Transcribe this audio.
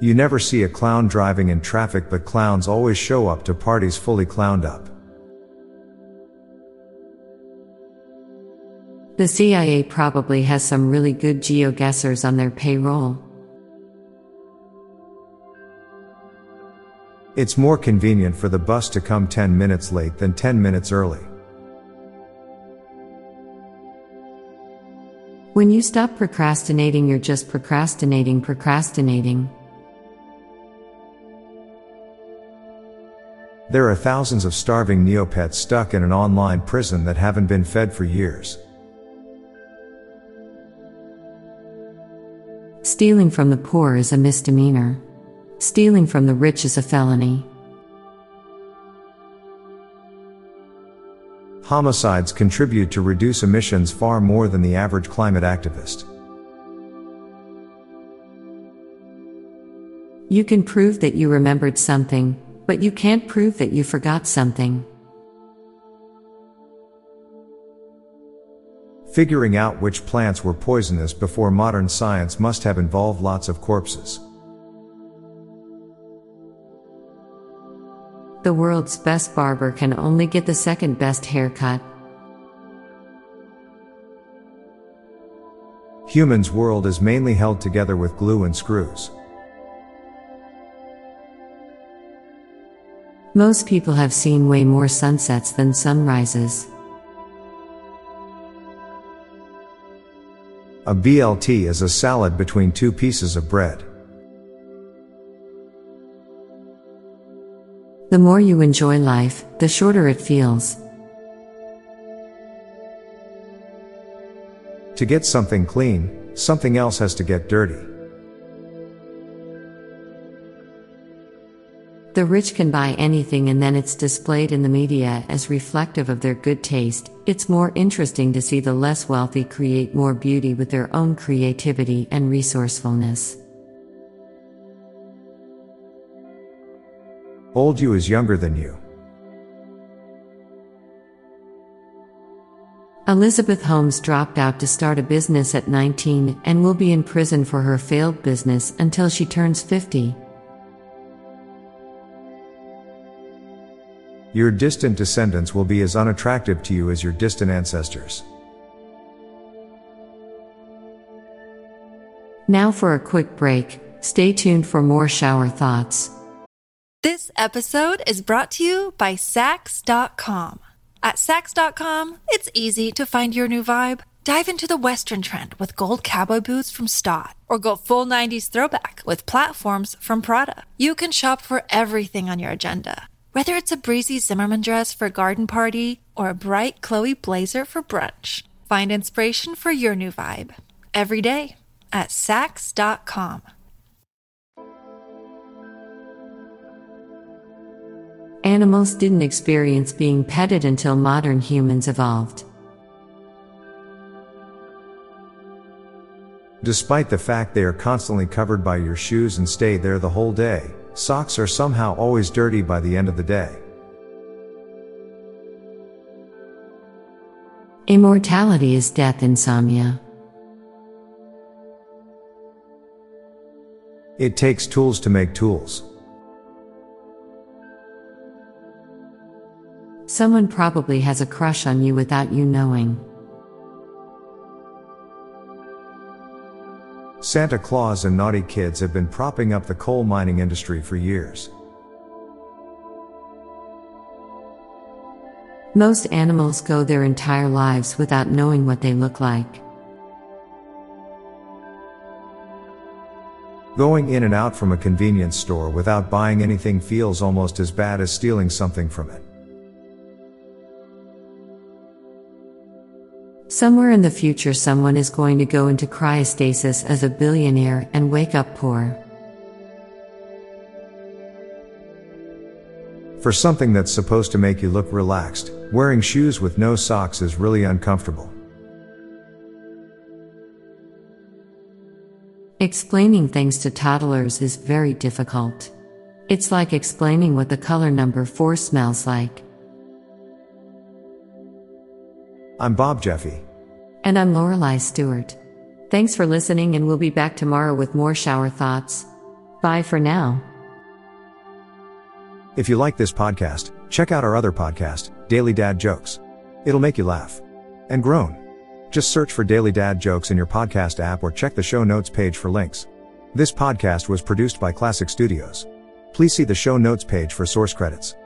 You never see a clown driving in traffic, but clowns always show up to parties fully clowned up. The CIA probably has some really good geoguessers on their payroll. It's more convenient for the bus to come 10 minutes late than 10 minutes early. When you stop procrastinating, you're just procrastinating, procrastinating. There are thousands of starving Neopets stuck in an online prison that haven't been fed for years. Stealing from the poor is a misdemeanor. Stealing from the rich is a felony. Homicides contribute to reduce emissions far more than the average climate activist. You can prove that you remembered something, but you can't prove that you forgot something. Figuring out which plants were poisonous before modern science must have involved lots of corpses. The world's best barber can only get the second best haircut. Humans' world is mainly held together with glue and screws. Most people have seen way more sunsets than sunrises. A BLT is a salad between two pieces of bread. The more you enjoy life, the shorter it feels. To get something clean, something else has to get dirty. The rich can buy anything and then it's displayed in the media as reflective of their good taste. It's more interesting to see the less wealthy create more beauty with their own creativity and resourcefulness. Old you is younger than you. Elizabeth Holmes dropped out to start a business at 19 and will be in prison for her failed business until she turns 50. Your distant descendants will be as unattractive to you as your distant ancestors. Now for a quick break, stay tuned for more shower thoughts. This episode is brought to you by Saks.com. At Saks.com, it's easy to find your new vibe. Dive into the Western trend with gold cowboy boots from Staud, or go full 90s throwback with platforms from Prada. You can shop for everything on your agenda, whether it's a breezy Zimmermann dress for a garden party or a bright Chloe blazer for brunch. Find inspiration for your new vibe every day at Saks.com. Animals didn't experience being petted until modern humans evolved. Despite the fact they are constantly covered by your shoes and stay there the whole day, socks are somehow always dirty by the end of the day. Immortality is death insomnia. It takes tools to make tools. Someone probably has a crush on you without you knowing. Santa Claus and naughty kids have been propping up the coal mining industry for years. Most animals go their entire lives without knowing what they look like. Going in and out from a convenience store without buying anything feels almost as bad as stealing something from it. Somewhere in the future, someone is going to go into cryostasis as a billionaire and wake up poor. For something that's supposed to make you look relaxed, wearing shoes with no socks is really uncomfortable. Explaining things to toddlers is very difficult. It's like explaining what the color number 4 smells like. I'm Bob Jeffy. And I'm Lorelei Stewart. Thanks for listening, and we'll be back tomorrow with more shower thoughts. Bye for now. If you like this podcast, check out our other podcast, Daily Dad Jokes. It'll make you laugh and groan. Just search for Daily Dad Jokes in your podcast app or check the show notes page for links. This podcast was produced by Klassic Studios. Please see the show notes page for source credits.